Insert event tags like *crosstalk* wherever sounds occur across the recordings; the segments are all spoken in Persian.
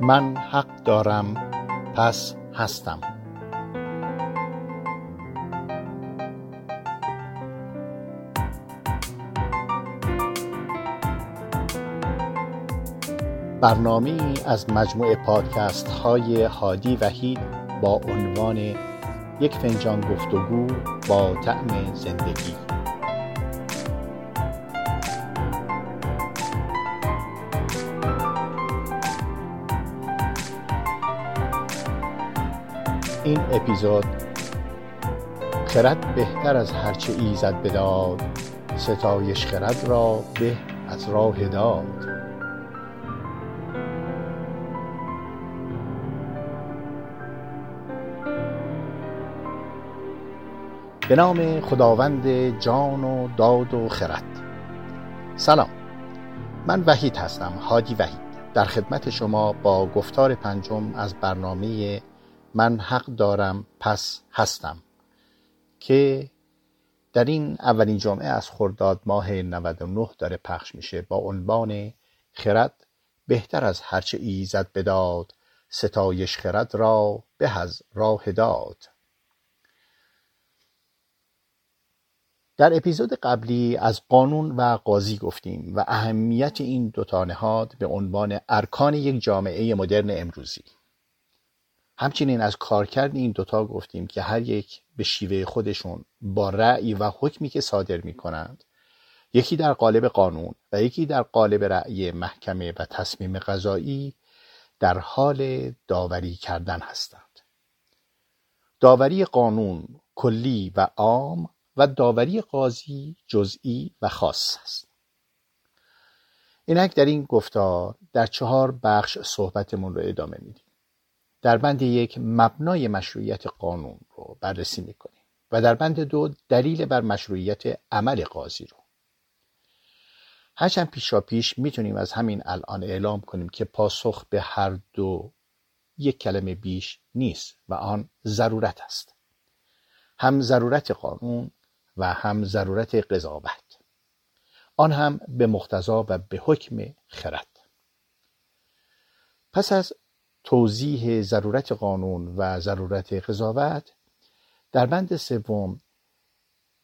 من حق دارم پس هستم. برنامه از مجموع پادکست های هادی وحید با عنوان یک فنجان گفتگو با طعم زندگی. این اپیزود. خرد بهتر از هرچه ایزد بداد ستایش خرد را به از راه داد. به نام خداوند جان و داد و خرد. سلام من وحید هستم هادی وحید. در خدمت شما با گفتار پنجم از برنامه من حق دارم پس هستم. که در این اولین جمعه از خرداد ماه 99 داره پخش میشه با عنوان خرد بهتر از هرچه ایزد بداد ستایش خرد را به از راه داد. در اپیزود قبلی از قانون و قاضی گفتیم و اهمیت این دو نهاد به عنوان ارکان یک جامعه مدرن امروزی. همچنین از کارکرد این دوتا گفتیم که هر یک به شیوه خودشون با رأی و حکمی که صادر می کنند یکی در قالب قانون و یکی در قالب رأی محکمه و تصمیم قضایی در حال داوری کردن هستند. داوری قانون کلی و عام و داوری قاضی جزئی و خاص است. اینک در این گفتار در چهار بخش صحبتمون رو ادامه میدیم. در بند یک مبنای مشروعیت قانون رو بررسی می‌کنیم و در بند دو دلیل بر مشروعیت عمل قاضی رو. هرچند پیشا پیش می‌تونیم از همین الان اعلام کنیم که پاسخ به هر دو یک کلمه بیش نیست و آن ضرورت است. هم ضرورت قانون و هم ضرورت قضاوت. آن هم به مقتضا و به حکم خرد. پس از توضیح ضرورت قانون و ضرورت قضاوت در بند سوم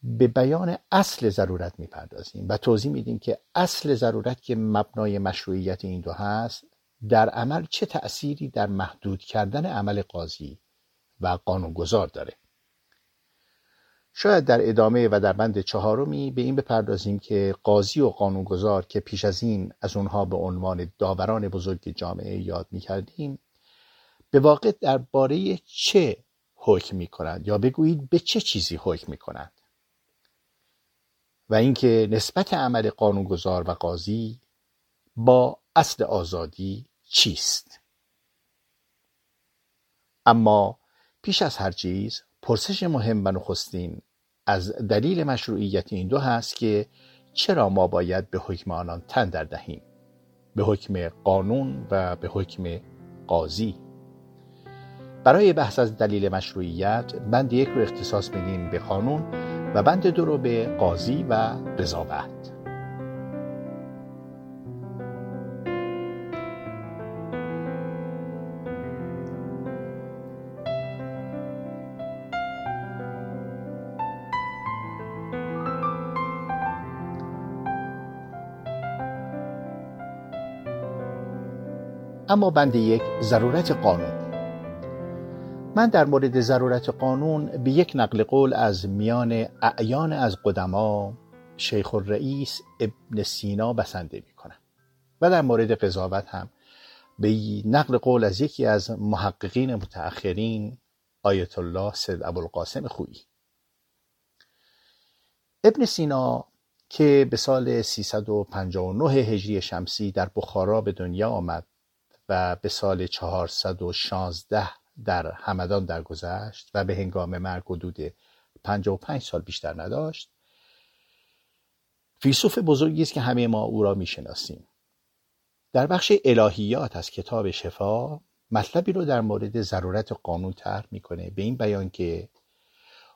به بیان اصل ضرورت می‌پردازیم و توضیح میدیم که اصل ضرورت که مبنای مشروعیت این دو هست در عمل چه تأثیری در محدود کردن عمل قاضی و قانونگذار داره. شاید در ادامه و در بند چهارمی به این بپردازیم که قاضی و قانونگذار که پیش از این از اونها به عنوان داوران بزرگ جامعه یاد می کردیم به واقع درباره چه حکم می کنند یا بگویید به چه چیزی حکم می کنند و اینکه نسبت عمل قانونگذار و قاضی با اصل آزادی چیست. اما پیش از هر چیز پرسش مهم و نخستین از دلیل مشروعیت این دو هست که چرا ما باید به حکم آنان تن در دهیم؟ به حکم قانون و به حکم قاضی؟ برای بحث از دلیل مشروعیت بند یک رو اختصاص میدیم به قانون و بند دو رو به قاضی و قضاوت. اما بند یک ضرورت قانون. من در مورد ضرورت قانون به یک نقل قول از میان اعیان از قدما شیخ الرئیس ابن سینا بسنده می کنم و در مورد قضاوت هم به نقل قول از یکی از محققین متأخرین آیت الله سید ابوالقاسم خویی. ابن سینا که به سال 359 هجری شمسی در بخارا به دنیا آمد و به سال 416 در همدان درگذشت و به هنگام مرگ حدود 55 سال بیشتر نداشت. فیلسوف بزرگی است که همه ما او را می‌شناسیم. در بخش الهیات از کتاب شفا مطلبی رو در مورد ضرورت قانون طرح می‌کنه به این بیان که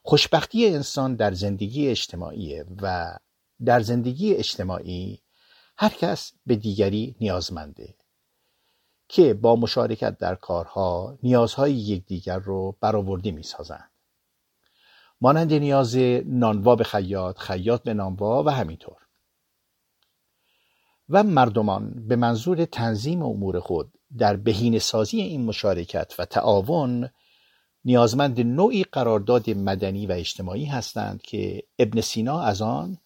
خوشبختی انسان در زندگی اجتماعی و در زندگی اجتماعی هر کس به دیگری نیازمنده. که با مشارکت در کارها نیازهای یکدیگر رو برآورده می‌سازند. مانند نیاز نانوا به خیاط خیاط به نانوا و همینطور. و مردمان به منظور تنظیم امور خود در بهین سازی این مشارکت و تعاون نیازمند نوعی قرارداد مدنی و اجتماعی هستند که ابن سینا از آن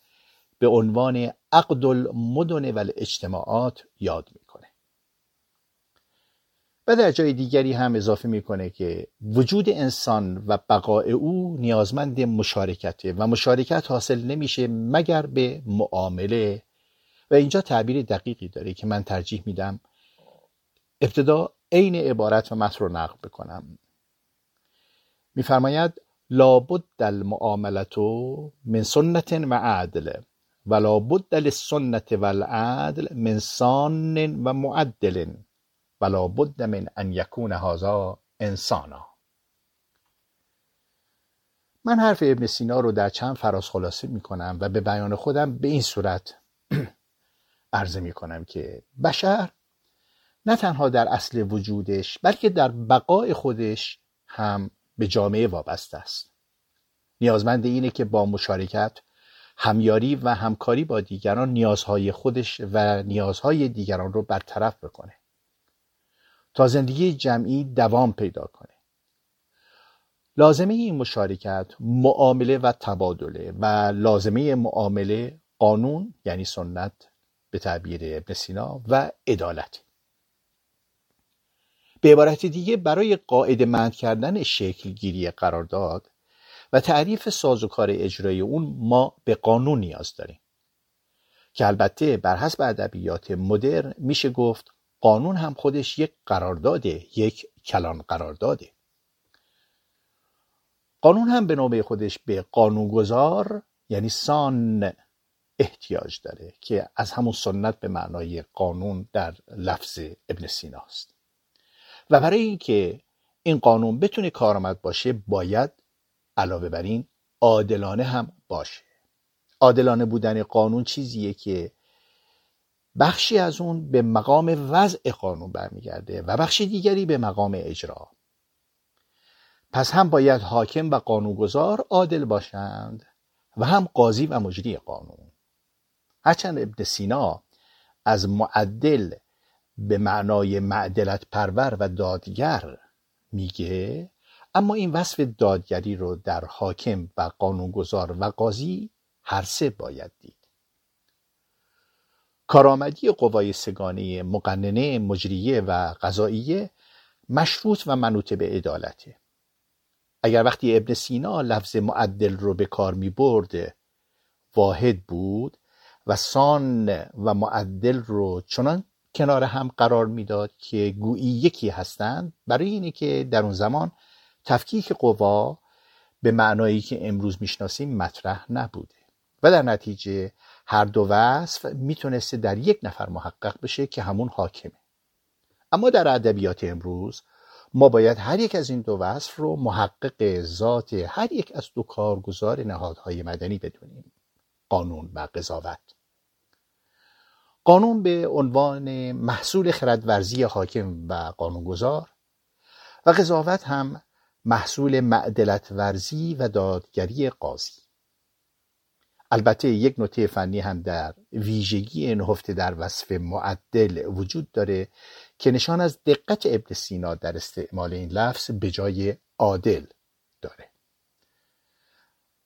به عنوان عقد المدن و اجتماعات یاد می‌کنه و در جای دیگری هم اضافه می‌کنه که وجود انسان و بقای او نیازمند مشارکته و مشارکت حاصل نمیشه مگر به معامله. و اینجا تعبیر دقیقی داره که من ترجیح میدم ابتدا عین عبارت و متن رو نقل بکنم. میفرماید لابد المعاملت من سنت و عدل و لابد للسنت و العدل من سان و معدل. و لابد من ان یکون هذا انسانا. من حرف ابن سینا رو در چند فراز خلاصه می کنم و به بیان خودم به این صورت *clears throat* عرضه می کنم که بشر نه تنها در اصل وجودش بلکه در بقای خودش هم به جامعه وابسته است. نیازمند اینه که با مشارکت همیاری و همکاری با دیگران نیازهای خودش و نیازهای دیگران رو برطرف بکنه. زندگی جمعی دوام پیدا کنه. لازمه این مشارکت معامله و تبادله و لازمه معامله قانون یعنی سنت به تعبیر ابن سینا و عدالت. به عبارت دیگه برای قاعده مند کردن شکلگیری قرارداد و تعریف سازوکار اجرایی اون ما به قانون نیاز داریم. که البته بر حسب ادبیات مدرن میشه گفت قانون هم خودش یک قرارداده یک کلان قرارداده. قانون هم به نوبه خودش به قانونگذار یعنی سان احتیاج داره که از همون سنت به معنای قانون در لفظ ابن سیناست و برای اینکه این قانون بتونه کارآمد باشه باید علاوه بر این عادلانه هم باشه. عادلانه بودن قانون چیزیه که بخشی از اون به مقام وضع قانون برمیگرده و بخشی دیگری به مقام اجرا. پس هم باید حاکم و قانونگذار عادل باشند و هم قاضی و مجری قانون. هرچند ابن سینا از معدل به معنای معدلت پرور و دادگر میگه اما این وصف دادگری رو در حاکم و قانونگذار و قاضی هر سه باید دید. کارآمدی قوای سگانه مقننه مجریه و قضاییه مشروط و منوط به عدالته اگر وقتی ابن سینا لفظ معدل رو به کار می برد واحد بود و سان و معدل رو چنان کنار هم قرار می‌داد که گویی یکی هستند برای اینه که در اون زمان تفکیک قوا به معنایی که امروز می‌شناسیم مطرح نبوده. و در نتیجه هر دو وصف می‌تونسته در یک نفر محقق بشه که همون حاکمه. اما در ادبیات امروز ما باید هر یک از این دو وصف رو محقق ذات هر یک از دو کارگزار نهادهای مدنی بدونیم. قانون و قضاوت. قانون به عنوان محصول خردورزی حاکم و قانونگذار و قضاوت هم محصول معدلت ورزی و دادگری قاضی. البته یک نکته فنی هم در ویژگی نهفته در وصف معدل وجود داره که نشان از دقت ابن سینا در استعمال این لفظ به جای عادل داره.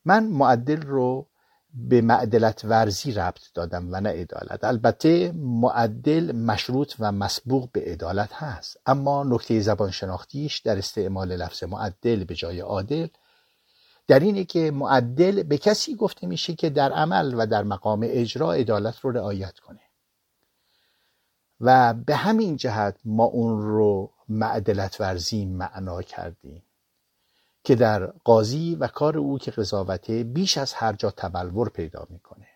من معدل رو به معدلت ورزی ربط دادم و نه عدالت. البته معدل مشروط و مسبوق به عدالت هست. اما نکته زبان شناختیش در استعمال لفظ معدل به جای عادل در اینه که معدل به کسی گفته میشه که در عمل و در مقام اجرا عدالت رو رعایت کنه. و به همین جهت ما اون رو معدلت ورزی معنا کردیم که در قاضی و کار او که قضاوته بیش از هر جا تبلور پیدا می‌کنه.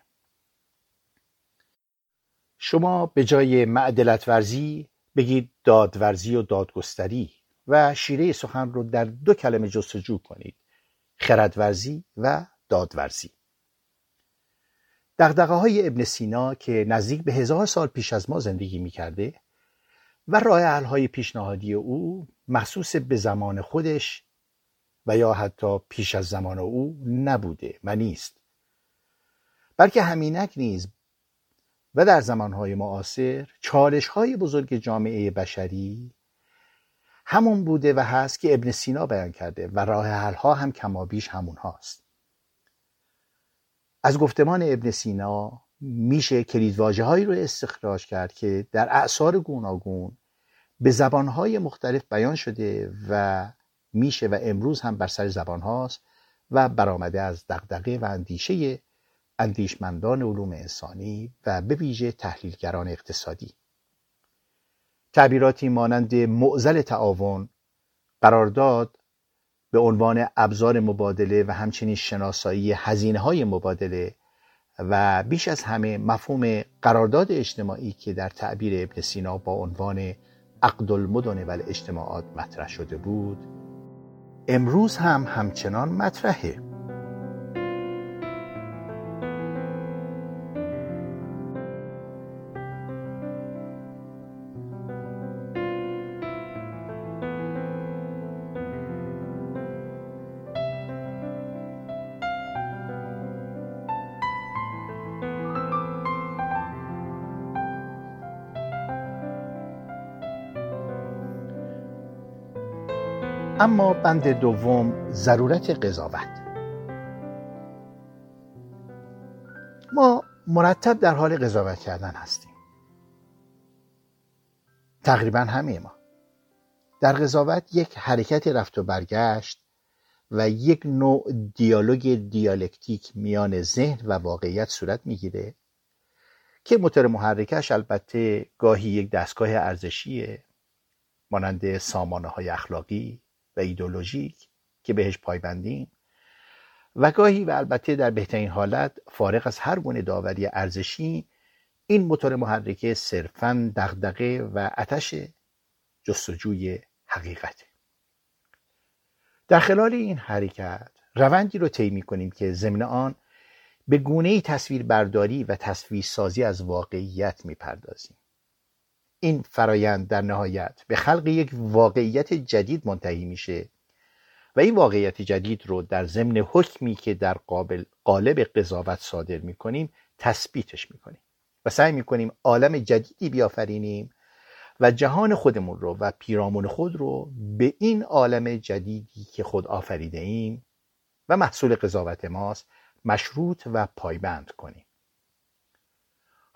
شما به جای معدلت ورزی بگید دادورزی و دادگستری و شیره سخن رو در دو کلمه جستجو کنید. خردورزی و دادورزی. دقدقه های ابن سینا که نزدیک به هزار سال پیش از ما زندگی می‌کرده و راه های پیشنهادی او مخصوص به زمان خودش و یا حتی پیش از زمان او نبوده و نیست. بلکه همینک نیز و در زمانهای معاصر چالش های بزرگ جامعه بشری همون بوده و هست که ابن سینا بیان کرده و راه حل ها هم کمابیش همون هاست. از گفتمان ابن سینا میشه کلیدواجه هایی رو استخراج کرد که در اعثار گوناگون به زبانهای مختلف بیان شده و میشه و امروز هم بر سر زبان هاست و برآمده از دغدغه و اندیشه اندیشمندان علوم انسانی و به ویژه تحلیلگران اقتصادی. تعبیراتی مانند معزل تعاون قرارداد به عنوان ابزار مبادله و همچنین شناسایی هزینه های مبادله و بیش از همه مفهوم قرارداد اجتماعی که در تعبیر ابن سینا با عنوان عقد المدن و اجتماعات مطرح شده بود امروز هم همچنان مطرحه. اما بند دوم ضرورت قضاوت. ما مرتب در حال قضاوت کردن هستیم. تقریبا همه ما. در قضاوت یک حرکت رفت و برگشت و یک نوع دیالوگ دیالکتیک میان ذهن و واقعیت صورت می‌گیره که موتور محرکش البته گاهی یک دستگاه ارزشیه مانند سامانه های اخلاقی. و ایدولوژیک که بهش پایبندیم. و گاهی و البته در بهترین حالت فارغ از هر گونه داوری ارزشی این موتور محرکه صرفا دغدغه و آتش جستجوی حقیقته. در خلال این حرکت روندی رو طی می‌کنیم که ضمن آن به گونه تصویر برداری و تصویر سازی از واقعیت می‌پردازیم. این فرایند در نهایت به خلق یک واقعیت جدید منتهی میشه و این واقعیت جدید رو در ضمن حکمی که در قابل قالب قضاوت صادر می‌کنیم تثبیتش می‌کنیم و سعی می‌کنیم عالم جدیدی بیافرینیم و جهان خودمون رو و پیرامون خود رو به این عالم جدیدی که خود آفریده ایم و محصول قضاوت ماست مشروط و پایبند کنیم.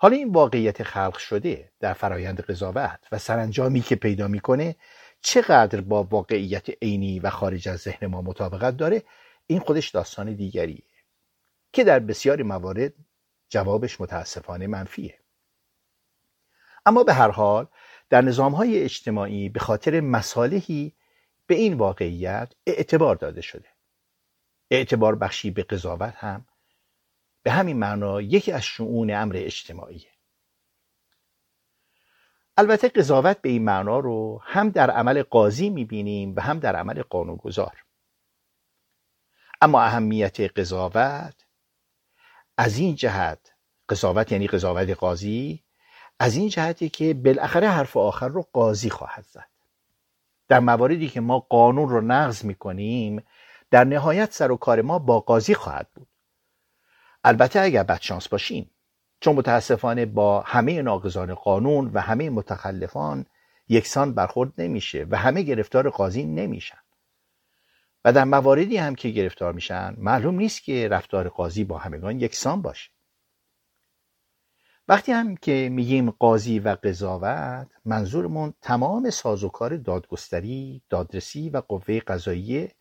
حالا این واقعیت خلق شده در فرایند قضاوت و سرانجامی که پیدا می‌کنه چقدر با واقعیت عینی و خارج از ذهن ما مطابقت داره این خودش داستان دیگریه که در بسیاری موارد جوابش متاسفانه منفیه. اما به هر حال در نظام های اجتماعی به خاطر مصالحی به این واقعیت اعتبار داده شده. اعتبار بخشی به قضاوت هم به همین معنا یکی از شعون امر اجتماعی. البته قضاوت به این معنا رو هم در عمل قاضی می‌بینیم و هم در عمل قانونگذار. اما اهمیت قضاوت از این جهت قضاوت یعنی قضاوت قاضی از این جهتی که بالاخره حرف آخر رو قاضی خواهد زد. در مواردی که ما قانون رو نقض می‌کنیم در نهایت سر و کار ما با قاضی خواهد بود. البته اگر بدشانس باشیم چون متاسفانه با همه ناقضان قانون و همه متخلفان یکسان برخورد نمیشه و همه گرفتار قاضی نمیشن. و در مواردی هم که گرفتار میشن معلوم نیست که رفتار قاضی با همگان یکسان باشه. وقتی هم که میگیم قاضی و قضاوت منظورمون تمام سازوکار دادگستری، دادرسی و قوه قضاییه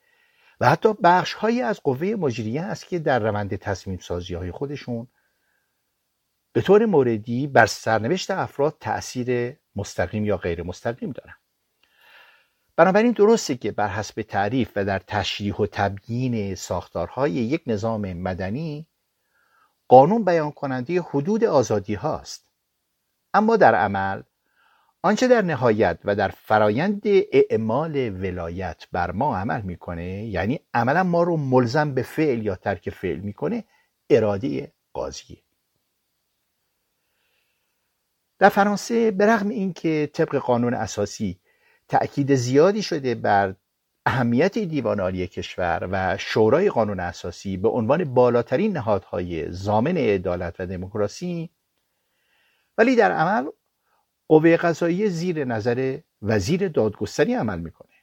حتی بخش هایی از قوه مجریه است که در روند تصمیم سازی های خودشون به طور موردی بر سرنوشت افراد تأثیر مستقیم یا غیر مستقیم دارن. بنابراین درسته که بر حسب تعریف و در تشریح و تبیین ساختارهای یک نظام مدنی قانون بیان کننده حدود آزادی هاست. اما در عمل آنچه در نهایت و در فرایند اعمال ولایت بر ما عمل می‌کنه یعنی عملا ما رو ملزم به فعل یا ترک فعل می‌کنه اراده قاضیه. در فرانسه به رغم اینکه طبق قانون اساسی تأکید زیادی شده بر اهمیت دیوان عالی کشور و شورای قانون اساسی به عنوان بالاترین نهادهای زامن عدالت و دموکراسی ولی در عمل قوه قضایی زیر نظر وزیر دادگستری عمل می‌کنه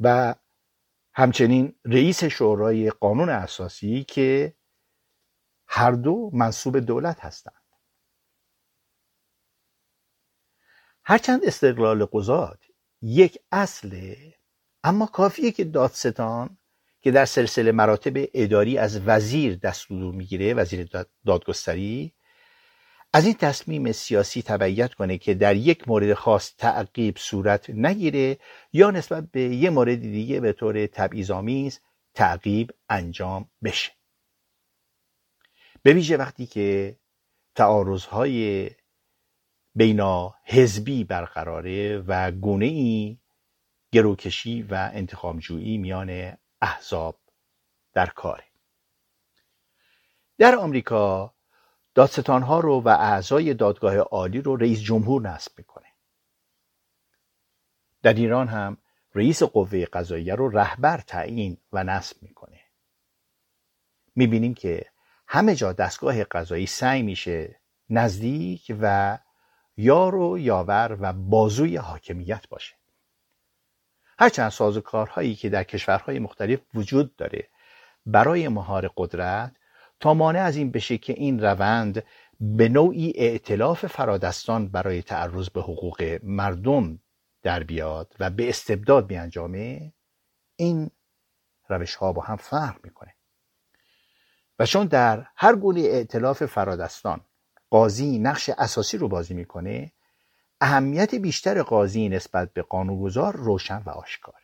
و همچنین رئیس شورای قانون اساسی که هر دو منصوب دولت هستند. هرچند استقلال قضات یک اصله اما کافیه که دادستان که در سلسله مراتب اداری از وزیر دستور می‌گیره وزیر دادگستری از این تصمیم سیاسی تبعیت کنه که در یک مورد خاص تعقیب صورت نگیره یا نسبت به یه مورد دیگه به طور تبعیض‌آمیز تعقیب انجام بشه. به ویژه وقتی که تعارضهای بینا حزبی برقراره و گونه ای گروکشی و انتخابجویی میان احزاب در کاره. در آمریکا دادستانها رو و اعضای دادگاه عالی رو رئیس جمهور نصب می‌کنه. در ایران هم رئیس قوه قضاییه رو رهبر تعیین و نصب می‌کنه. می‌بینیم که همه جا دستگاه قضایی سعی میشه نزدیک و یار و یاور و بازوی حاکمیت باشه. هرچند سازوکارهایی که در کشورهای مختلف وجود داره برای مهار قدرت تا مانع از این بشه که این روند به نوعی اعتلاف فرادستان برای تعرض به حقوق مردم در بیاد و به استبداد بیانجامه این روش ها با هم فرق می‌کنه. و چون در هر گونه اعتلاف فرادستان قاضی نقش اساسی رو بازی می‌کنه اهمیت بیشتر قاضی نسبت به قانونگذار روشن و آشکار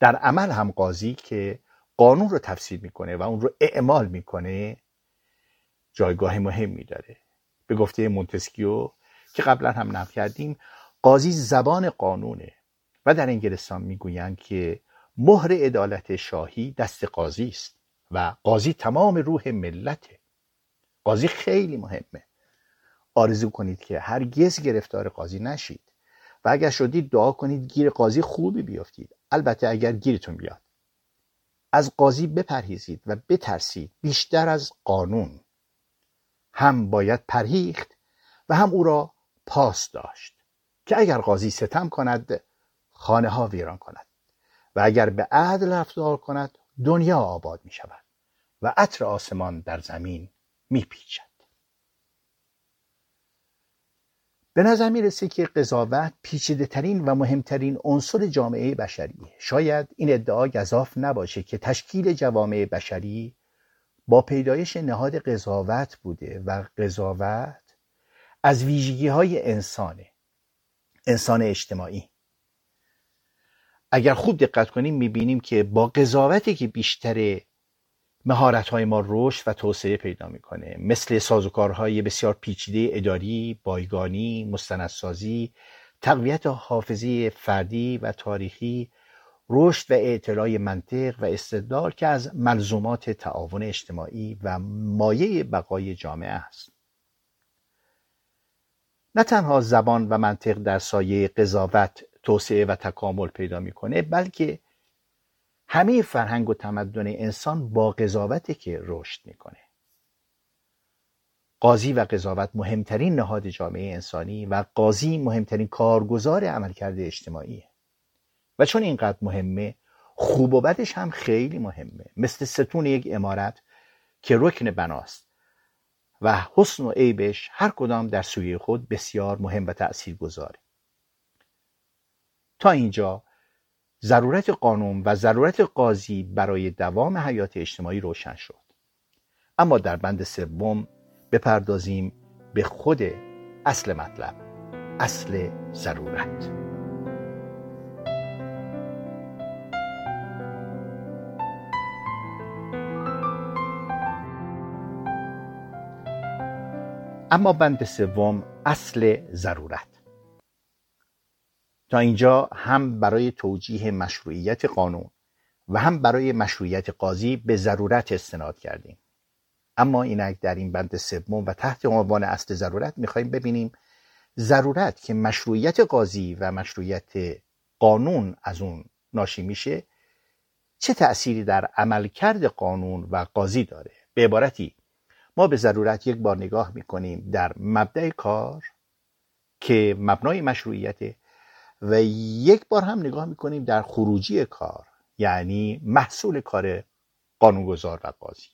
در عمل هم قاضی که قانون رو تفسیر می‌کنه و اون رو اعمال می‌کنه جایگاه مهمی داره به گفته مونتسکیو که قبلا هم نقل کردیم قاضی زبان قانونه و در انگلستان می‌گویند که مهر عدالت شاهی دست قاضی است و قاضی تمام روح ملته قاضی خیلی مهمه. آرزو کنید که هرگز گرفتار قاضی نشید و اگر شدید دعا کنید گیر قاضی خوبی بیافتید البته اگر گیرتون بیاد. از قاضی بپرهیزید و بترسید بیشتر از قانون هم باید پرهیخت و هم او را پاس داشت که اگر قاضی ستم کند خانه ها ویران کند و اگر به عدل رفتار کند دنیا آباد می شود و عطر آسمان در زمین می پیچد. به نظر می‌رسه که قضاوت پیچیده ترین و مهمترین عنصر جامعه بشریه. شاید این ادعا گذاف نباشه که تشکیل جوامع بشری با پیدایش نهاد قضاوت بوده و قضاوت از ویژگی های انسانه انسان اجتماعی. اگر خوب دقت کنیم می‌بینیم که با قضاوتی که بیشتر مهارت های ما رشد و توسعه پیدا می‌کنه مثل سازوکارهای بسیار پیچیده اداری، بایگانی، مستندسازی، تقویت حافظه فردی و تاریخی، رشد و اعتلاع منطق و استدلال که از ملزومات تعاون اجتماعی و مایه بقای جامعه است. نه تنها زبان و منطق در سایه قضاوت توسعه و تکامل پیدا می‌کنه بلکه همه فرهنگ و تمدن انسان با قضاوته که رشد می‌کنه. قاضی و قضاوت مهمترین نهاد جامعه انسانی و قاضی مهمترین کارگزار عملکرد اجتماعیه و چون اینقدر مهمه خوب و بدش هم خیلی مهمه. مثل ستون یک امارت که رکن بناست و حسن و عیبش هر کدام در سوی خود بسیار مهم و تأثیر گذاره تا اینجا ضرورت قانون و ضرورت قاضی برای دوام حیات اجتماعی روشن شد. اما در بند سوم بپردازیم به خود اصل مطلب اصل ضرورت. اما بند سوم اصل ضرورت. تا اینجا هم برای توجیه مشروعیت قانون و هم برای مشروعیت قاضی به ضرورت استناد کردیم. اما اینک در این بند سوم و تحت عنوان اصل ضرورت می‌خواهیم ببینیم ضرورت که مشروعیت قاضی و مشروعیت قانون از اون ناشی میشه چه تأثیری در عملکرد قانون و قاضی داره؟ به عبارتی ما به ضرورت یک بار نگاه می‌کنیم در مبدع کار که مبنای مشروعیته و یک بار هم نگاه می‌کنیم در خروجی کار یعنی محصول کار قانونگذار و قاضی.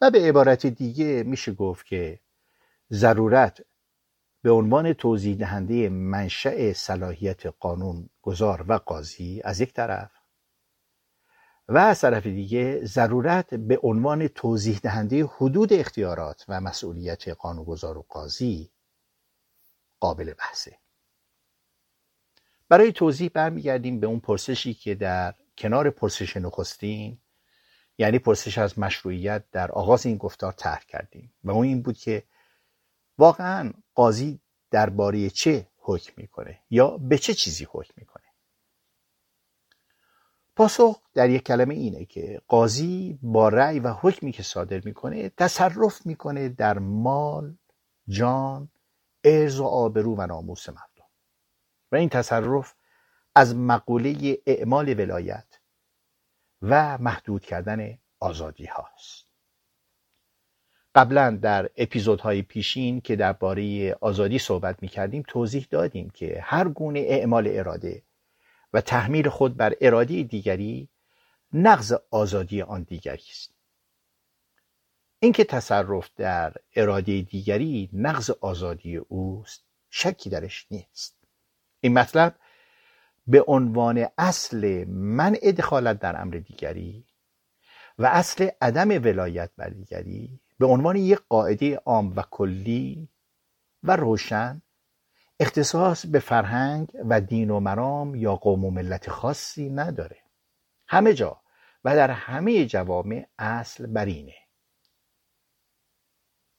و به عبارت دیگه میشه گفت که ضرورت به عنوان توضیح دهنده منشأ صلاحیت قانون گذار و قاضی از یک طرف و از طرف دیگه ضرورت به عنوان توضیح دهنده حدود اختیارات و مسئولیت قانونگذار و قاضی قابل بحثه. برای توضیح برمیگردیم به اون پرسشی که در کنار پرسش نخستین یعنی پرسش از مشروعیت در آغاز این گفتار طرح کردیم و اون این بود که واقعا قاضی درباره چه حکم می‌کنه یا به چه چیزی حکم می‌کنه؟ پاسخ در یک کلمه اینه که قاضی با رأی و حکمی که صادر می‌کنه تصرف می‌کنه در مال جان ارز و آبرو و ناموس مردم و این تصرف از مقوله اعمال ولایت و محدود کردن آزادی هاست قبلا در اپیزودهای پیشین که درباره آزادی صحبت می کردیم توضیح دادیم که هر گونه اعمال اراده و تحمیل خود بر اراده دیگری نقض آزادی آن دیگری است. اینکه تصرف در اراده دیگری نقض آزادی اوست شکی درش نیست. این مطلب به عنوان اصل منع دخالت در امر دیگری و اصل عدم ولایت بر دیگری به عنوان یک قاعده عام و کلی و روشن اختصاص به فرهنگ و دین و مرام یا قوم و ملت خاصی نداره. همه جا و در همه جوامع اصل بر اینه.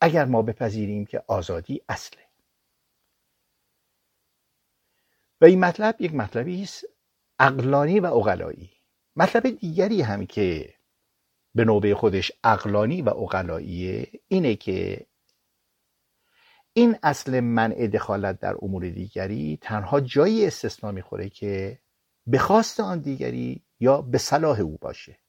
اگر ما بپذیریم که آزادی اصله. و این مطلب یک مطلبی است اقلانی و اقلایی مطلب دیگری هم که به نوبه خودش اقلانی و اقلاییه اینه که این اصل منع دخالت در امور دیگری تنها جایی استثنا می‌خوره که به خواست آن دیگری یا به صلاح او باشه.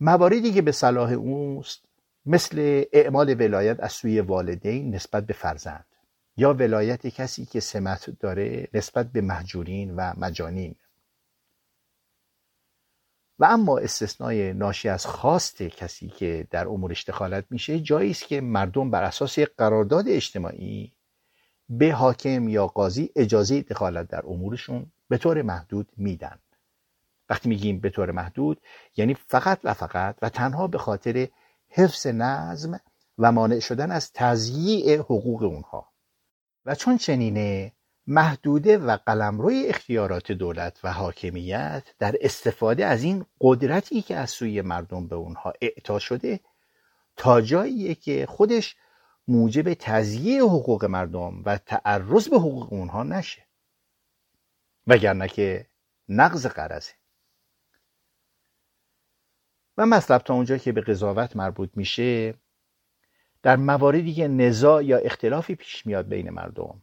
مواردی که به صلاح اوست مثل اعمال ولایت از سوی والدین نسبت به فرزند. یا ولایت کسی که سمت داره نسبت به محجورین و مجانین. و اما استثنای ناشی از خواست کسی که در امورش دخالت میشه جایی است که مردم بر اساس قرارداد اجتماعی به حاکم یا قاضی اجازه دخالت در امورشون به طور محدود میدن. وقتی میگیم به طور محدود یعنی فقط و فقط و تنها به خاطر حفظ نظم و مانع شدن از تضییع حقوق اونها. و چون چنینه محدوده و قلمروی اختیارات دولت و حاکمیت در استفاده از این قدرتی که از سوی مردم به اونها اعطا شده تا جاییه که خودش موجب تضییع حقوق مردم و تعرض به حقوق اونها نشه. وگرنه که نقض قرضه. و مطلب تا اونجا که به قضاوت مربوط میشه در مواردی که نزاع یا اختلافی پیش میاد بین مردم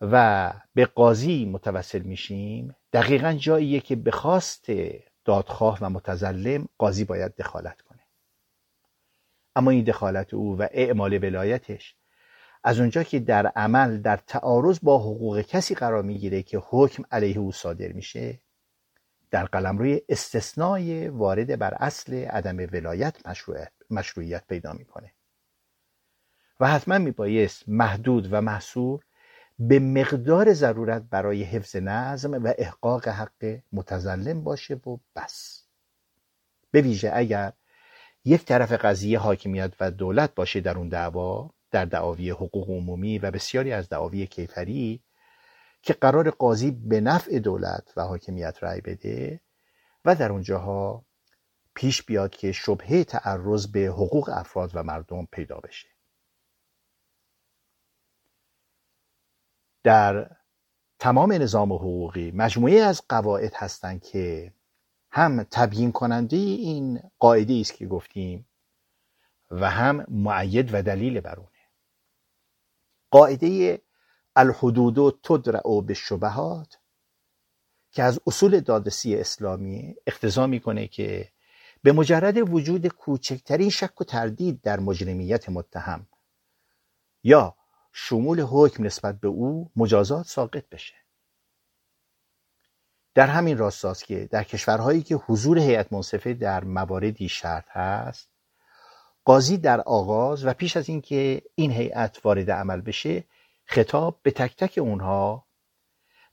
و به قاضی متوسل میشیم دقیقا جاییه که به خواست دادخواه و متظلم قاضی باید دخالت کنه. اما این دخالت او و اعمال ولایتش از اونجا که در عمل در تعارض با حقوق کسی قرار می‌گیره که حکم علیه او صادر میشه در قلم روی استثنای وارد بر اصل عدم ولایت مشروعیت, مشروعیت پیدا می‌کنه. و حتما میبایست محدود و محصور به مقدار ضرورت برای حفظ نظم و احقاق حق متظلم باشه و بس. به ویژه اگر یک طرف قضیه حاکمیت و دولت باشه در اون دعوا در دعاوی حقوق عمومی و بسیاری از دعاوی کیفری که قرار قاضی به نفع دولت و حاکمیت رأی بده و در اونجاها پیش بیاد که شبهه تعرض به حقوق افراد و مردم پیدا بشه. در تمام نظام حقوقی مجموعه از قواعد هستند که هم تبیین کننده این قاعده است که گفتیم و هم معید و دلیل برونه قاعده الحدود تدرع به شبهات که از اصول دادرسی اسلامی اقتضا می‌کنه که به مجرد وجود کوچکترین شک و تردید در مجرمیت متهم یا شمول حکم نسبت به او مجازات ساقط بشه. در همین راستاست که در کشورهایی که حضور هیئت منصفه در مواردی شرط هست قاضی در آغاز و پیش از اینکه این هیئت وارد عمل بشه خطاب به تک تک اونها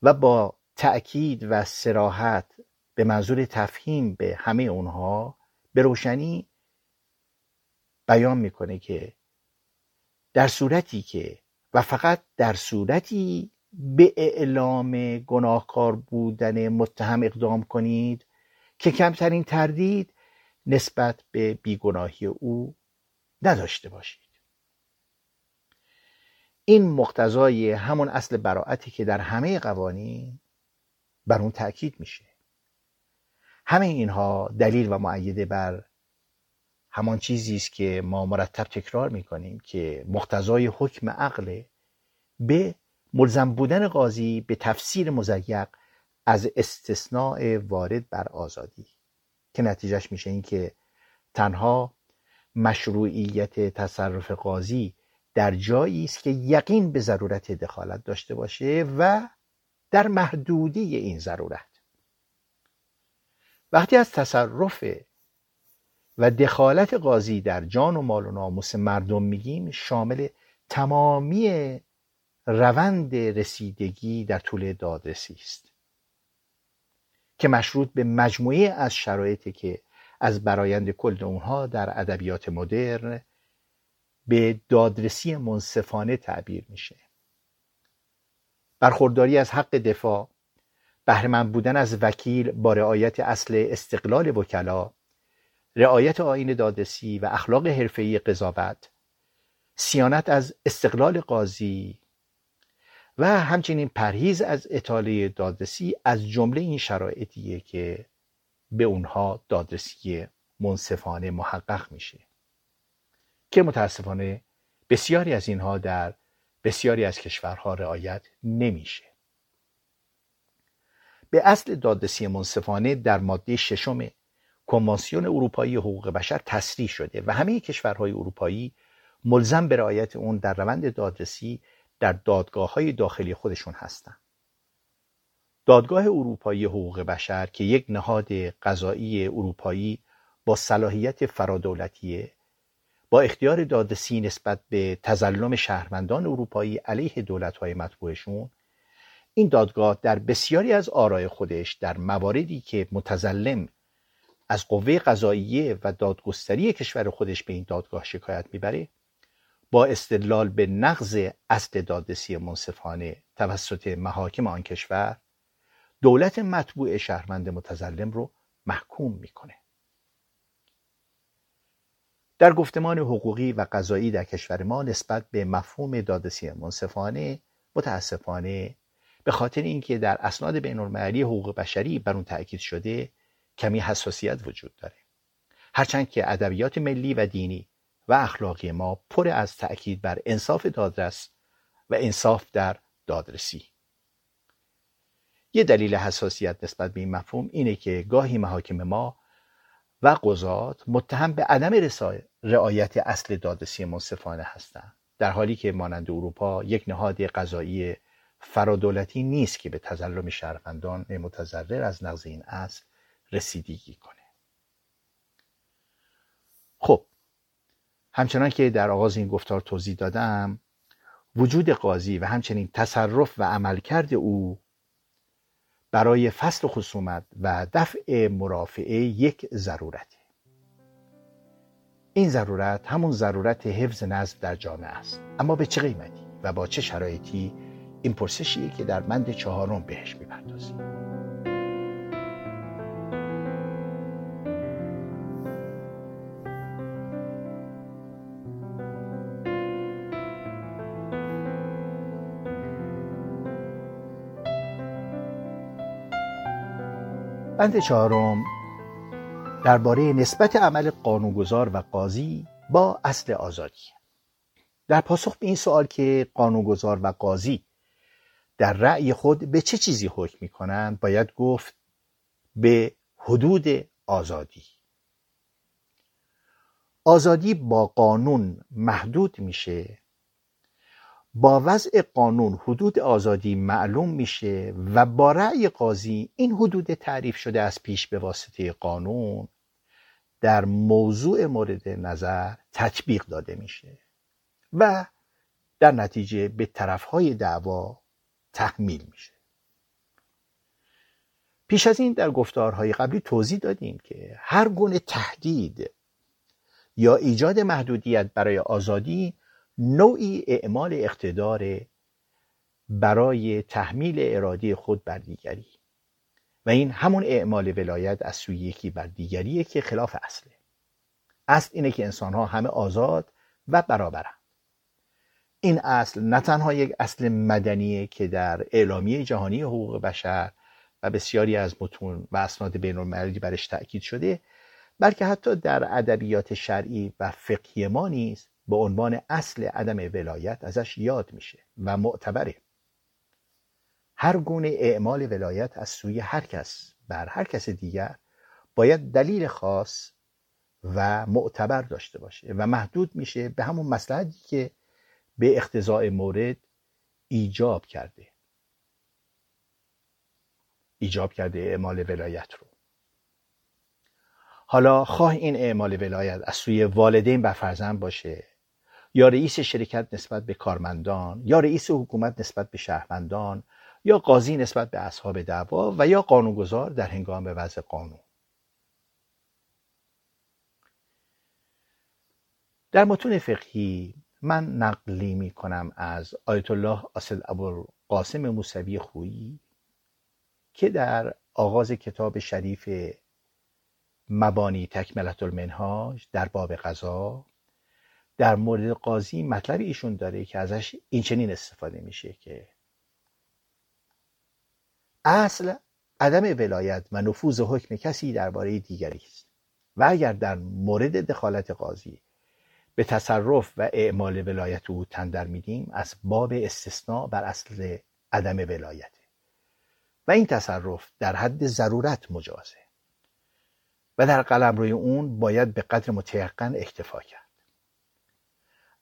و با تأکید و سراحت به منظور تفهیم به همه اونها به روشنی بیان می‌کنه که در صورتی که و فقط در صورتی به اعلام گناهکار بودن متهم اقدام کنید که کمترین تردید نسبت به بیگناهی او نداشته باشید. این مقتضای همون اصل براعتی که در همه قوانین بر اون تأکید میشه. همه اینها دلیل و معیده بر همان چیزی است که ما مرتب تکرار می‌کنیم که مقتضای حکم عقل به ملزم بودن قاضی به تفسیر مزیق از استثناء وارد بر آزادی. که نتیجهش میشه این که تنها مشروعیت تصرف قاضی در جایی است که یقین به ضرورت دخالت داشته باشه و در محدودی این ضرورت. وقتی از تصرف و دخالت قاضی در جان و مال و ناموس مردم میگیم شامل تمامی روند رسیدگی در طول دادرسی است. که مشروط به مجموعه از شرایطی که از برایند کل اونها در ادبیات مدرن به دادرسی منصفانه تعبیر میشه. برخورداری از حق دفاع بهرهمند بودن از وکیل با رعایت اصل استقلال وکلا رعایت آین دادرسی و اخلاق حرفه‌ای قضاوت سیانت از استقلال قاضی و همچنین پرهیز از اطاله دادرسی از جمله این شرایطیه که به اونها دادرسی منصفانه محقق میشه. که متاسفانه بسیاری از اینها در بسیاری از کشورها رعایت نمیشه. به اصل دادرسی منصفانه در ماده ششم کنوانسیون اروپایی حقوق بشر تصریح شده و همه کشورهای اروپایی ملزم به رعایت اون در روند دادرسی در دادگاه های داخلی خودشون هستند. دادگاه اروپایی حقوق بشر که یک نهاد قضایی اروپایی با صلاحیت فرادولتیه با اختیار دادرسی نسبت به تظلم شهروندان اروپایی علیه دولت‌های مطبوعشون این دادگاه در بسیاری از آرای خودش در مواردی که متظلم از قوه قضاییه و دادگستری کشور خودش به این دادگاه شکایت می‌بره؟ با استدلال به نقض اصل دادرسی منصفانه توسط محاکم آن کشور دولت مطبوع شهروند متظلم رو محکوم می‌کنه. در گفتمان حقوقی و قضایی در کشور ما نسبت به مفهوم دادرسی منصفانه متاسفانه به خاطر اینکه در اسناد بین المللی حقوق بشری بر اون تاکید شده کمی حساسیت وجود داره. هرچند که ادبیات ملی و دینی و اخلاقی ما پر از تأکید بر انصاف دادرس و انصاف در دادرسی. یه دلیل حساسیت نسبت به این مفهوم اینه که گاهی محاکم ما و قضات متهم به عدم رعایت اصل دادرسی منصفانه هستند در حالی که مانند اروپا یک نهاد قضایی فرادولتی نیست که به تظلم شهروندان متضرر از نقض این اصل رسیدگی کنه. خب همچنان که در آغاز این گفتار توضیح دادم وجود قاضی و همچنین تصرف و عملکرد او برای فصل خصومت و دفع مرافعه یک ضرورته. این ضرورت همون ضرورت حفظ نظم در جامعه است. اما به چه قیمتی و با چه شرایطی؟ این پرسشیه که در بند چهارم بهش می‌پردازیم. بند چهارم درباره نسبت عمل قانونگذار و قاضی با اصل آزادی. در پاسخ به این سوال که قانونگذار و قاضی در رأی خود به چه چیزی حکم می کنند باید گفت به حدود آزادی. آزادی با قانون محدود میشه با وضع قانون حدود آزادی معلوم میشه و با رأی قاضی این حدود تعریف شده از پیش به واسطه قانون در موضوع مورد نظر تطبیق داده میشه و در نتیجه به طرفهای دعوا تحمیل میشه. پیش از این در گفتارهای قبلی توضیح دادیم که هر گونه تهدید یا ایجاد محدودیت برای آزادی نوعی اعمال اقتدار برای تحمیل اراده خود بر دیگری. و این همون اعمال ولایت از سوی یکی بر دیگریه که خلاف اصله. اصل اینه که انسان ها همه آزاد و برابرند. این اصل نه تنها یک اصل مدنیه که در اعلامیه جهانی حقوق بشر و بسیاری از متون و اسناد بین المللی برش تأکید شده بلکه حتی در ادبیات شرعی و فقهی ما نیز به عنوان اصل عدم ولایت ازش یاد میشه و معتبره. هر گونه اعمال ولایت از سوی هر کس بر هر کس دیگر باید دلیل خاص و معتبر داشته باشه و محدود میشه به همون مسئلهی که به اختزاع مورد ایجاب کرده. ایجاب کرده اعمال ولایت رو. حالا خواه این اعمال ولایت از سوی والدین بر فرزند باشه یا رئیس شرکت نسبت به کارمندان یا رئیس حکومت نسبت به شهروندان یا قاضی نسبت به اصحاب دعوا و یا قانونگذار در هنگام وضع قانون. در متون فقهی من نقلی می کنم از آیت الله اسد قاسم موسوی خویی که در آغاز کتاب شریف مبانی تکملت المنهاج در باب قضا در مورد قاضی مطلب ایشون داره که ازش این چنین استفاده میشه که اصل عدم ولایت و نفوذ حکم کسی درباره دیگری است. و اگر در مورد دخالت قاضی به تصرف و اعمال ولایت او تندر میدیم از باب استثناء بر اصل عدم ولایته و این تصرف در حد ضرورت مجازه. و در قلم روی اون باید به قدر متیقن اکتفا کرد.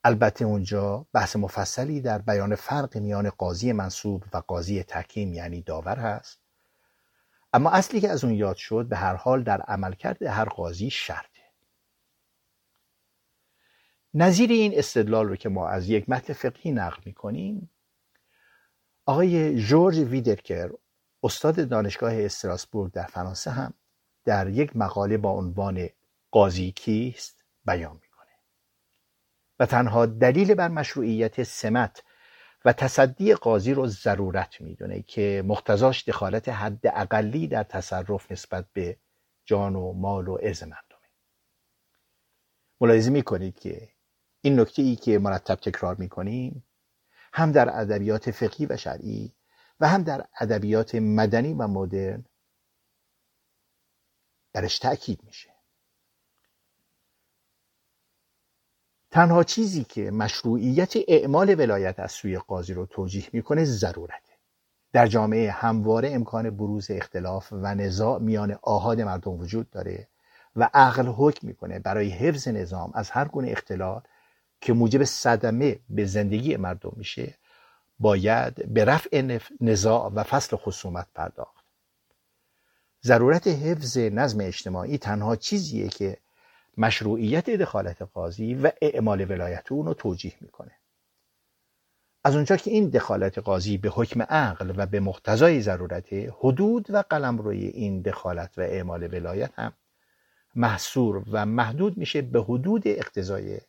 البته اونجا بحث مفصلی در بیان فرق میان قاضی منصوب و قاضی تحکیم یعنی داور هست. اما اصلی که از اون یاد شد به هر حال در عملکرد هر قاضی شرطه. نظیر این استدلال رو که ما از یک متن فقهی نقل می‌کنیم آقای جورج ویدرکر استاد دانشگاه استراسبورگ در فرانسه هم در یک مقاله با عنوان قاضی کیست بیان تنها دلیل بر مشروعیت سمت و تصدی قاضی رو ضرورت می‌دونه که مختزاش دخالت حد اقلی در تصرف نسبت به جان و مال و ارز مردمه. ملاحظه می‌کنید که این نکته ای که مرتب تکرار می‌کنیم هم در ادبیات فقهی و شرعی و هم در ادبیات مدنی و مدرن درش تأکید میشه. تنها چیزی که مشروعیت اعمال ولایت از سوی قاضی رو توجیه می‌کنه ضرورته. در جامعه همواره امکان بروز اختلاف و نزاع میان آهاد مردم وجود داره و عقل حکم می‌کنه برای حفظ نظام از هر گونه اختلال که موجب صدمه به زندگی مردم میشه باید به رفع نزاع و فصل خصومت پرداخت. ضرورت حفظ نظم اجتماعی تنها چیزیه که مشروعیت دخالت قاضی و اعمال ولایت اون رو توجیه می‌کنه. از اونجا که این دخالت قاضی به حکم عقل و به مقتضای ضرورت حدود و قلم روی این دخالت و اعمال ولایت هم محصور و محدود میشه به حدود اقتضای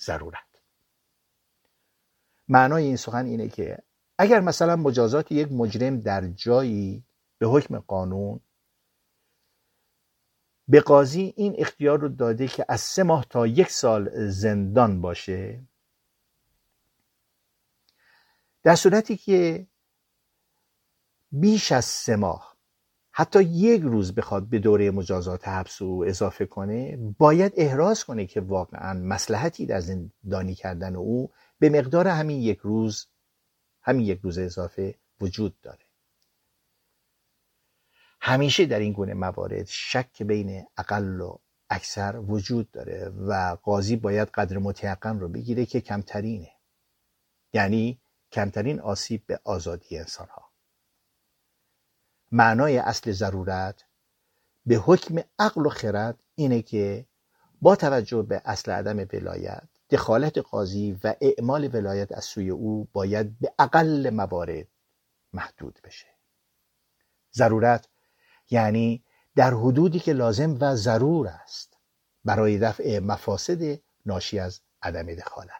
ضرورت. معنای این سخن اینه که اگر مثلا مجازات یک مجرم در جایی به حکم قانون به قاضی این اختیار رو داده که از سه ماه تا یک سال زندان باشه. در صورتی که بیش از سه ماه حتی یک روز بخواد به دوره مجازات حبس او اضافه کنه باید احراز کنه که واقعا مسلحتی در زندانی کردن او به مقدار همین یک روز همین یک روز اضافه وجود داره. همیشه در این گونه موارد شک بین اقل و اکثر وجود داره و قاضی باید قدر متیقن رو بگیره که کمترینه. یعنی کمترین آسیب به آزادی انسان ها معنای اصل ضرورت به حکم عقل و خرد اینه که با توجه به اصل عدم ولایت دخالت قاضی و اعمال ولایت از سوی او باید به اقل موارد محدود بشه. ضرورت یعنی در حدودی که لازم و ضرور است برای دفع مفاسد ناشی از عدم دخالت.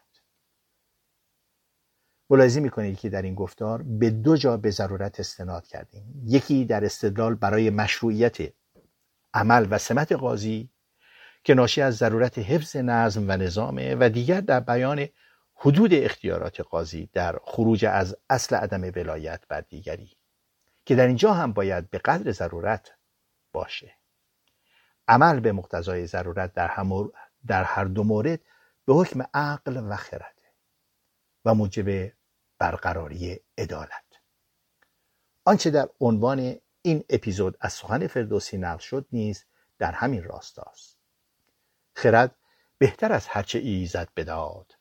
ملاحظه می‌کنید که در این گفتار به دو جا به ضرورت استناد کردیم. یکی در استدلال برای مشروعیت عمل و سمت قاضی که ناشی از ضرورت حفظ نظم و نظامه و دیگر در بیان حدود اختیارات قاضی در خروج از اصل عدم ولایت بر دیگری. که در اینجا هم باید به قدر ضرورت باشه. عمل به مقتضای ضرورت در, در هر دو مورد به حکم عقل و خرده و موجب برقراری عدالت. آنچه در عنوان این اپیزود از سخن فردوسی نقل شد نیز در همین راستاست. خرد بهتر از هرچه ایزد بداد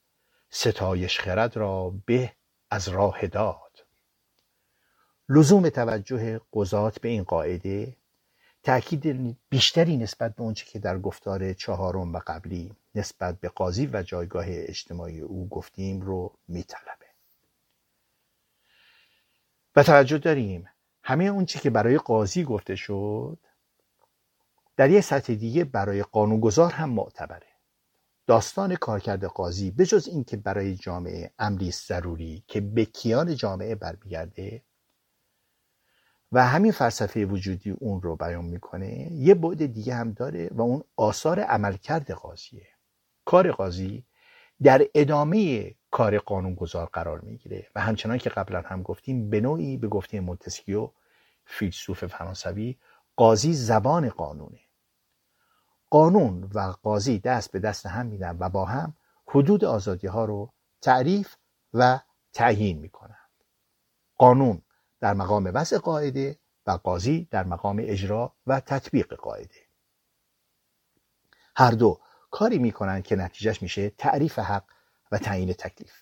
ستایش خرد را به از راه داد. لزوم توجه قضات به این قاعده تأکید بیشتری نسبت به اونچه که در گفتار چهارم و قبلی نسبت به قاضی و جایگاه اجتماعی او گفتیم رو میطلبه. و توجه داریم همه اون چی که برای قاضی گفته شد در یه سطح دیگه برای قانونگذار هم معتبره. داستان کارکرد قاضی بجز اینکه برای جامعه امری ضروری که به کیان جامعه برمیگرده و همین فلسفه وجودی اون رو بیان می‌کنه یه بعد دیگه هم داره و اون آثار عملکرد قاضیه. کار قاضی در ادامه کار قانونگذار قرار می‌گیره و همچنان که قبلا هم گفتیم به نوعی به گفته مونتسکیو فیلسوف فرانسوی قاضی زبان قانونه. قانون و قاضی دست به دست هم میدن و با هم حدود آزادی ها رو تعریف و تعیین می‌کنند قانون در مقام وضع قاعده و قاضی در مقام اجرا و تطبیق قاعده. هر دو کاری می‌کنند که نتیجهش میشه تعریف حق و تعیین تکلیف.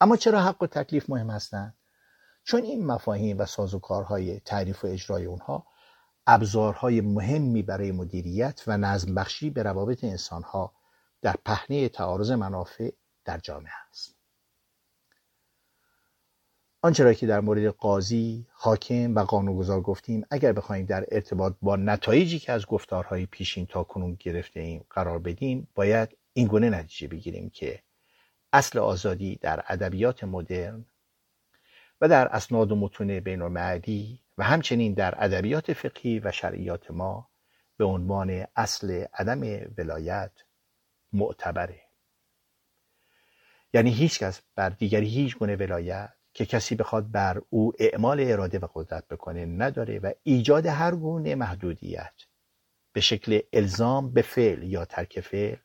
اما چرا حق و تکلیف مهم هستند؟ چون این مفاهیم و سازوکارهای تعریف و اجرای اونها ابزارهای مهمی برای مدیریت و نظم بخشی به روابط انسانها در پهنه تعارض منافع در جامعه است. آنچه را که در مورد قاضی، حاکم و قانونگذار گفتیم اگر بخواهیم در ارتباط با نتایجی که از گفتارهای پیشین تا کنون گرفته ایم قرار بدیم باید این گونه نتیجه بگیریم که اصل آزادی در ادبیات مدرن و در اسناد و متون بین و همچنین در ادبیات فقهی و شرعیات ما به عنوان اصل عدم ولایت معتبره. یعنی هیچ کس بر دیگری هیچ گونه ولایت که کسی بخواد بر او اعمال اراده و قدرت بکنه نداره و ایجاد هر گونه محدودیت به شکل الزام به فعل یا ترک فعل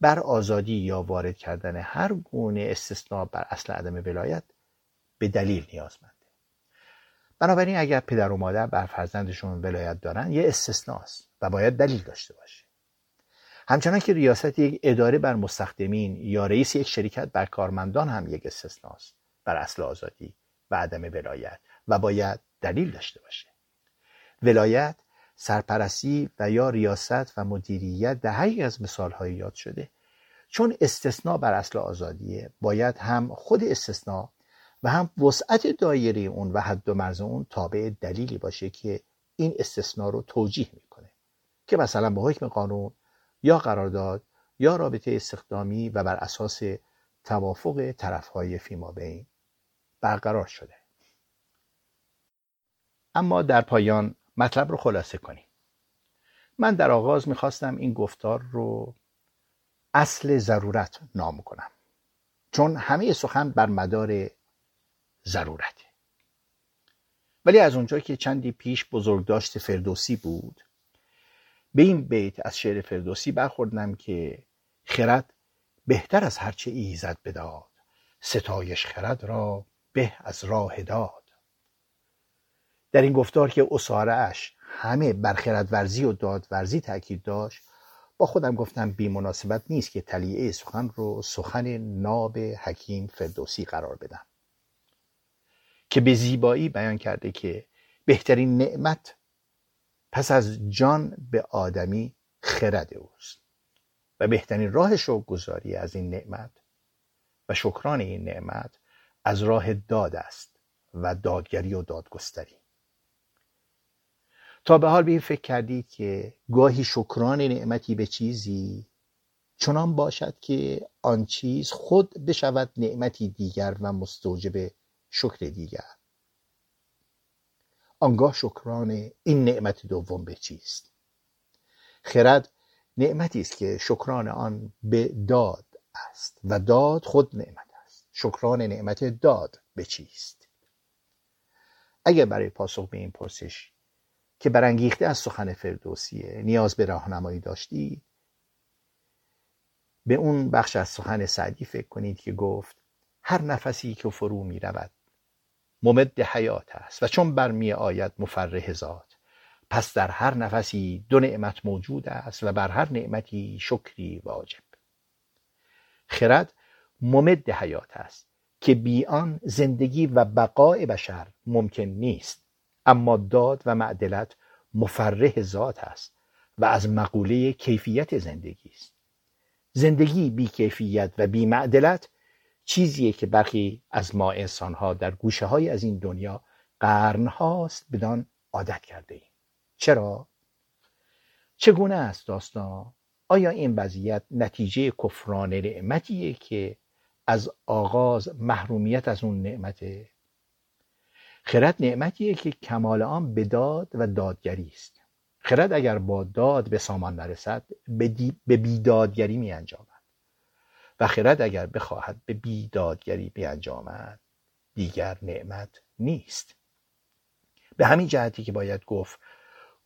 بر آزادی یا وارد کردن هر گونه استثناء بر اصل عدم ولایت به دلیل نیازمنده بنابراین اگر پدر و مادر بر فرزندشون ولایت دارن یه استثناست و باید دلیل داشته باشه. همچنان که ریاست یک اداره بر مستخدمین یا رئیس یک شرکت بر کارمندان هم یک استثناست بر اصل آزادی و عدم ولایت و باید دلیل داشته باشه. ولایت سرپرستی و یا ریاست و مدیریت در هر از مثال یاد شده. چون استثناء بر اصل آزادیه باید هم خود استثناء و هم وسعت دایره اون و حد و مرز اون تابع دلیلی باشه که این استثناء رو توجیه می‌کنه. که مثلا به حکم قانون یا قرارداد یا رابطه استخدامی و بر اساس توافق طرفهای فیما بین برقرار شده. اما در پایان مطلب رو خلاصه کنیم. من در آغاز می‌خواستم این گفتار رو اصل ضرورت نام کنم. چون همه سخن بر مدار ضرورته ولی از اونجا که چندی پیش بزرگداشت فردوسی بود به این بیت از شعر فردوسی برخوردم که خرد بهتر از هرچه ایزد بداد. ستایش خرد را به از راه داد. در این گفتار که اش همه بر خردورزی و دادورزی تاکید داشت با خودم گفتم بی مناسبت نیست که تلیعه سخن رو سخن ناب حکیم فردوسی قرار بدم. که به زیبایی بیان کرده که بهترین نعمت پس از جان به آدمی خرد اوست و بهترین راه گذاری از این نعمت و شکران این نعمت از راه داد است و دادگری و دادگستری. تا به حال به این فکر کردید که گاهی شکران نعمتی به چیزی چنان باشد که آن چیز خود بشود نعمتی دیگر و مستوجب شکر دیگر. آنگاه شکران این نعمت دوم به چیست؟ خرد نعمتی است که شکران آن به داد است و داد خود نعمت شکران نعمت داد به چیست؟ اگر برای پاسخ به این پرسش که برانگیخته از سخن فردوسیه نیاز به راهنمایی داشتید به اون بخش از سخن سعدی فکر کنید که گفت هر نفسی که فرو می رود ممد حیات است و چون برمی آید مفرح ذات. پس در هر نفسی دو نعمت موجود است و بر هر نعمتی شکری واجب. خرد ممد حیات است که بی آن زندگی و بقای بشر ممکن نیست اما داد و معدلت مفرح ذات است و از مقوله کیفیت زندگی است زندگی بی کیفیت و بی معدلت چیزیه که برخی از ما انسانها در گوشه های از این دنیا قرن هاست بدان عادت کرده ایم چرا؟ چگونه است داستان؟ آیا این وضعیت نتیجه کفران نعمتیه که از آغاز محرومیت از اون نعمته. خرد نعمتیه که کمال آن به داد و دادگری است. خرد اگر با داد به سامان نرسد به بیدادگری می انجامد و خرد اگر بخواهد به بیدادگری بیانجامد دیگر نعمت نیست. به همین جهتی که باید گفت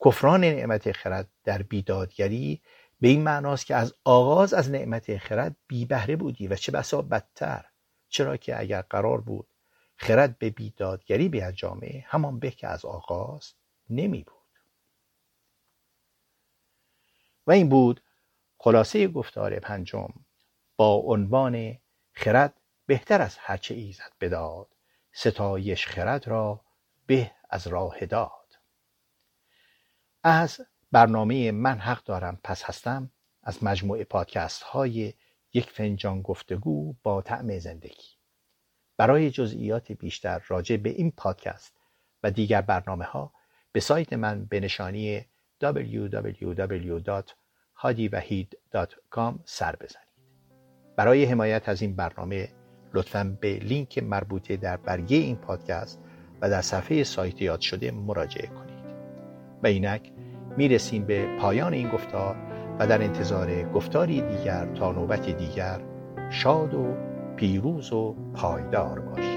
کفران نعمت خرد در بیدادگری به این معناست که از آغاز از نعمت خرد بی بهره بودی و چه بسا بدتر. چرا که اگر قرار بود خرد به بیدادگری بیانجامه همان به که از آغاز نمی بود. و این بود خلاصه گفتار پنجم. با عنوان خرد بهتر از هرچه ایزد بداد. ستایش خرد را به از راه داد. از برنامه من حق دارم پس هستم از مجموعه پادکست های یک فنجان گفتگو با طعم زندگی. برای جزئیات بیشتر راجع به این پادکست و دیگر برنامه ها به سایت من به نشانی www.hadivahid.com سر بزنید. برای حمایت از این برنامه لطفا به لینک مربوطه در برگه این پادکست و در صفحه سایت یاد شده مراجعه کنید. و اینک می‌رسیم به پایان این گفتار و در انتظار گفتاری دیگر تا نوبت دیگر شاد و پیروز و پایدار باشید.